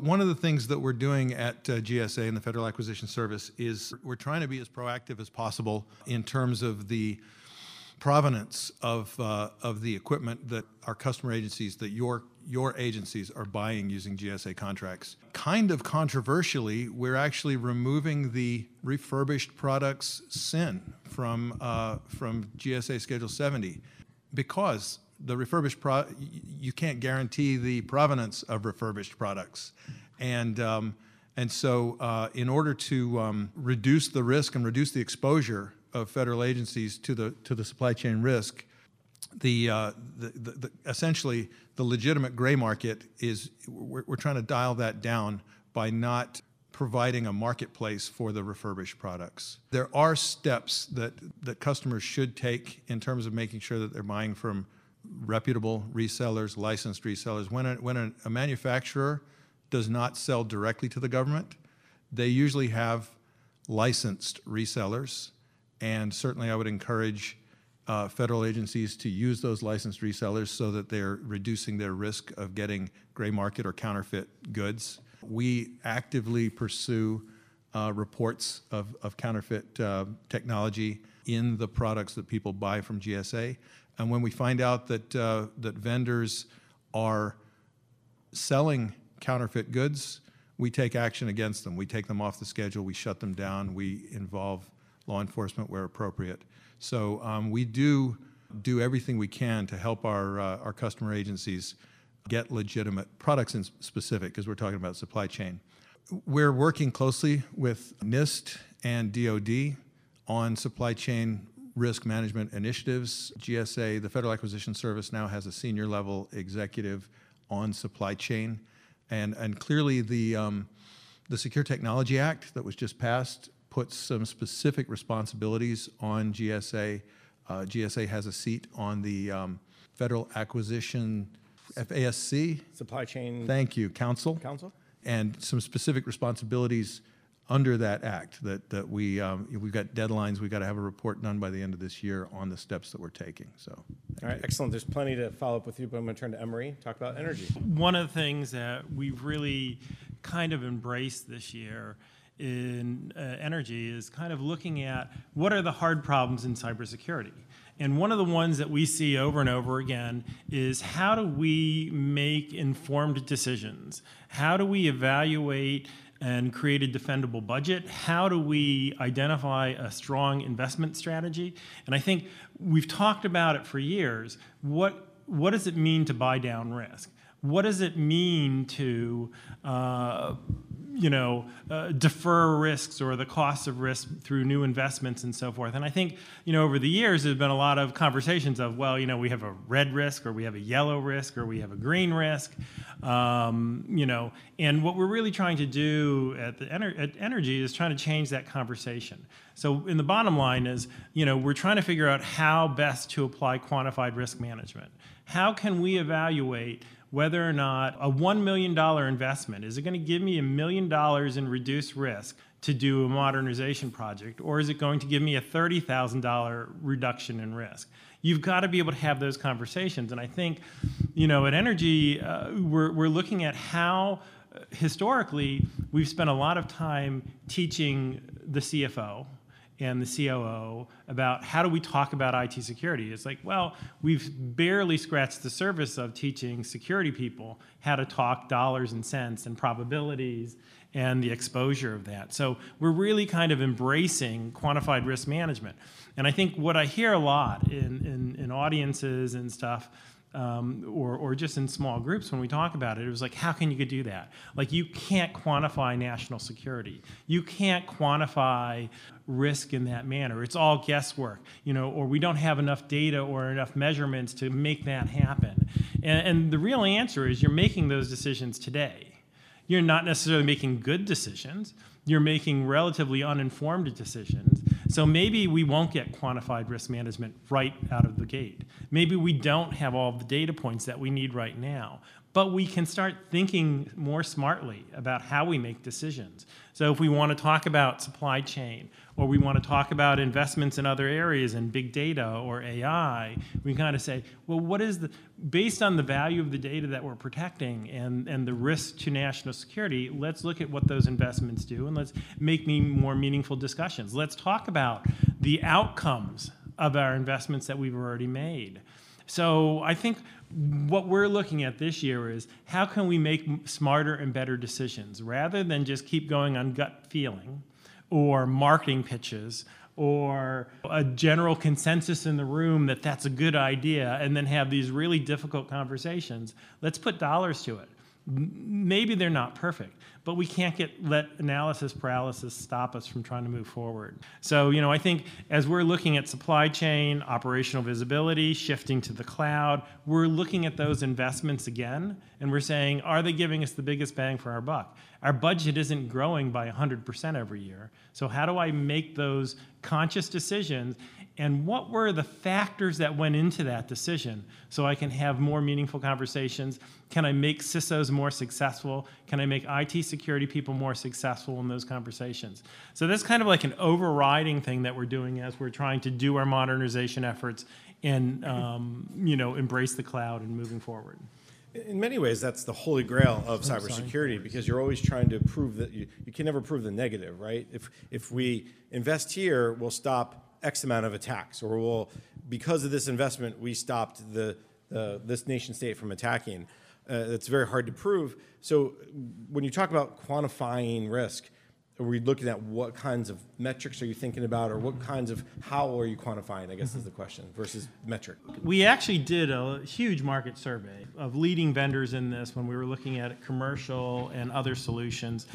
One of the things that we're doing at uh, GSA and the Federal Acquisition Service is we're trying to be as proactive as possible in terms of the provenance of, uh, of the equipment that our customer agencies, that your, your agencies are buying using GSA contracts. Kind of controversially, we're actually removing the refurbished products SIN from, uh, from GSA Schedule 70 because the refurbished pro you can't guarantee the provenance of refurbished products and um, and so uh, in order to um, reduce the risk and reduce the exposure of federal agencies to the to the supply chain risk, the, uh, the, the, the, essentially the legitimate gray market is we're, we're trying to dial that down by not providing a marketplace for the refurbished products. There are steps that that customers should take in terms of making sure that they're buying from reputable resellers, licensed resellers. When a, when a, a manufacturer does not sell directly to the government, they usually have licensed resellers and certainly, I would encourage uh, federal agencies to use those licensed resellers so that they're reducing their risk of getting gray market or counterfeit goods. We actively pursue uh, reports of, of counterfeit uh, technology in the products that people buy from GSA. And when we find out that, uh, that vendors are selling counterfeit goods, we take action against them. We take them off the schedule, we shut them down, we involve law enforcement where appropriate. So um, we do do everything we can to help our, uh, our customer agencies get legitimate products in specific, because we're talking about supply chain. We're working closely with NIST and DoD on supply chain risk management initiatives. GSA, the Federal Acquisition Service, now has a senior level executive on supply chain. And, and clearly, the, um, the Secure Technology Act that was just passed puts some specific responsibilities on GSA. Uh, GSA has a seat on the um, Federal Acquisition FASC. Supply Chain Thank you, Council. Council? And some specific responsibilities under that act that, that we, um, we've got deadlines, we've got to have a report done by the end of this year on the steps that we're taking, so. All right, excellent. There's plenty to follow up with you, but I'm going to turn to Emery, talk about energy. One of the things that we've really kind of embraced this year in uh, energy is kind of looking at what are the hard problems in cybersecurity. And one of the ones that we see over and over again is how do we make informed decisions? How do we evaluate and create a defendable budget? How do we identify a strong investment strategy? And I think we've talked about it for years. What, what does it mean to buy down risk? What does it mean to uh, you know, uh, defer risks or the costs of risk through new investments and so forth. And I think, you know, over the years, there's been a lot of conversations of, well, you know, we have a red risk or we have a yellow risk or we have a green risk, um, you know, and what we're really trying to do at the ener- at energy is trying to change that conversation. So, in the bottom line is, you know, we're trying to figure out how best to apply quantified risk management. How can we evaluate whether or not a $1 million investment is it going to give me a million dollars in reduced risk to do a modernization project, or is it going to give me a $30,000 reduction in risk? You've got to be able to have those conversations. And I think, you know, at Energy, uh, we're, we're looking at how uh, historically we've spent a lot of time teaching the CFO and the COO about how do we talk about IT security. It's like, well, we've barely scratched the surface of teaching security people how to talk dollars and cents and probabilities and the exposure of that. So we're really kind of embracing quantified risk management. And I think what I hear a lot in, in, in audiences and stuff um, or, or just in small groups when we talk about it, it was like, how can you do that? Like, you can't quantify national security. You can't quantify risk in that manner. It's all guesswork, you know, or we don't have enough data or enough measurements to make that happen. And, and the real answer is you're making those decisions today. You're not necessarily making good decisions. You're making relatively uninformed decisions so maybe we won't get quantified risk management right out of the gate. Maybe we don't have all the data points that we need right now. But we can start thinking more smartly about how we make decisions. So if we want to talk about supply chain, or we want to talk about investments in other areas and big data or AI, we kind of say, well, what is the, based on the value of the data that we're protecting and, and the risk to national security, let's look at what those investments do and let's make me more meaningful discussions. Let's talk about the outcomes of our investments that we've already made. So I think what we're looking at this year is how can we make smarter and better decisions rather than just keep going on gut feeling or marketing pitches or a general consensus in the room that that's a good idea and then have these really difficult conversations. Let's put dollars to it. Maybe they're not perfect, but we can't get let analysis paralysis stop us from trying to move forward. So, you know, I think as we're looking at supply chain, operational visibility, shifting to the cloud, we're looking at those investments again and we're saying, are they giving us the biggest bang for our buck? Our budget isn't growing by 100% every year. So, how do I make those conscious decisions and what were the factors that went into that decision so I can have more meaningful conversations? Can I make CISOs more successful? Can I make IT security people more successful in those conversations? So that's kind of like an overriding thing that we're doing as we're trying to do our modernization efforts and um, you know embrace the cloud and moving forward. In many ways, that's the holy grail of cybersecurity because you're always trying to prove that you, you can never prove the negative, right? If, if we invest here, we'll stop X amount of attacks, or because of this investment, we stopped the, uh, this nation state from attacking. Uh, it's very hard to prove. So when you talk about quantifying risk, are we looking at what kinds of metrics are you thinking about, or what kinds of how are you quantifying? I guess is the question versus metric. We actually did a huge market survey of leading vendors in this when we were looking at commercial and other solutions.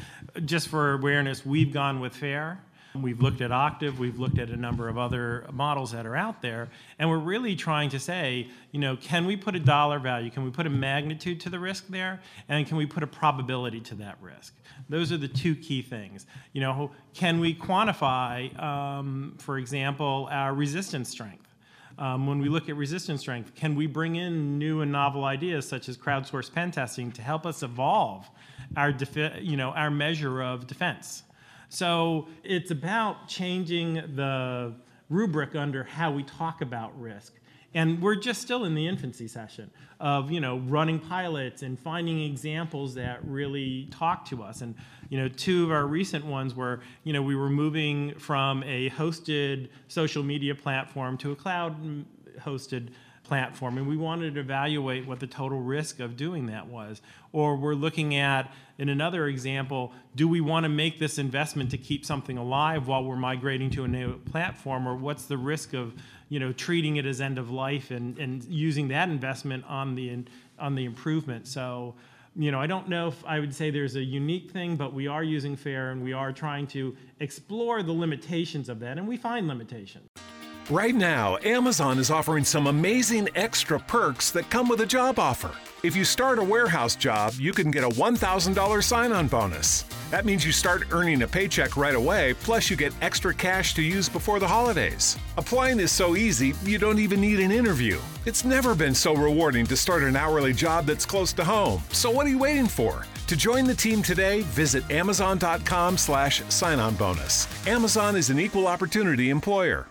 Just for awareness, we've gone with FAIR We've looked at Octave, we've looked at a number of other models that are out there, and we're really trying to say, you know, can we put a dollar value, can we put a magnitude to the risk there, and can we put a probability to that risk? Those are the two key things. You know, can we quantify, um, for example, our resistance strength? Um, when we look at resistance strength, can we bring in new and novel ideas such as crowdsourced pen testing to help us evolve our, you know, our measure of defense? So it's about changing the rubric under how we talk about risk. And we're just still in the infancy session of, you know, running pilots and finding examples that really talk to us. And, you know, two of our recent ones were, you know, we were moving from a hosted social media platform to a cloud hosted platform, and we wanted to evaluate what the total risk of doing that was. Or we're looking at, in another example, do we want to make this investment to keep something alive while we're migrating to a new platform, or what's the risk of you know, treating it as end of life and, and using that investment on the, on the improvement? So, you know, I don't know if I would say there's a unique thing, but we are using FAIR and we are trying to explore the limitations of that, and we find limitations. Right now, Amazon is offering some amazing extra perks that come with a job offer. If you start a warehouse job, you can get a $1,000 sign on bonus. That means you start earning a paycheck right away, plus, you get extra cash to use before the holidays. Applying is so easy, you don't even need an interview. It's never been so rewarding to start an hourly job that's close to home. So, what are you waiting for? To join the team today, visit amazon.com slash sign on bonus. Amazon is an equal opportunity employer.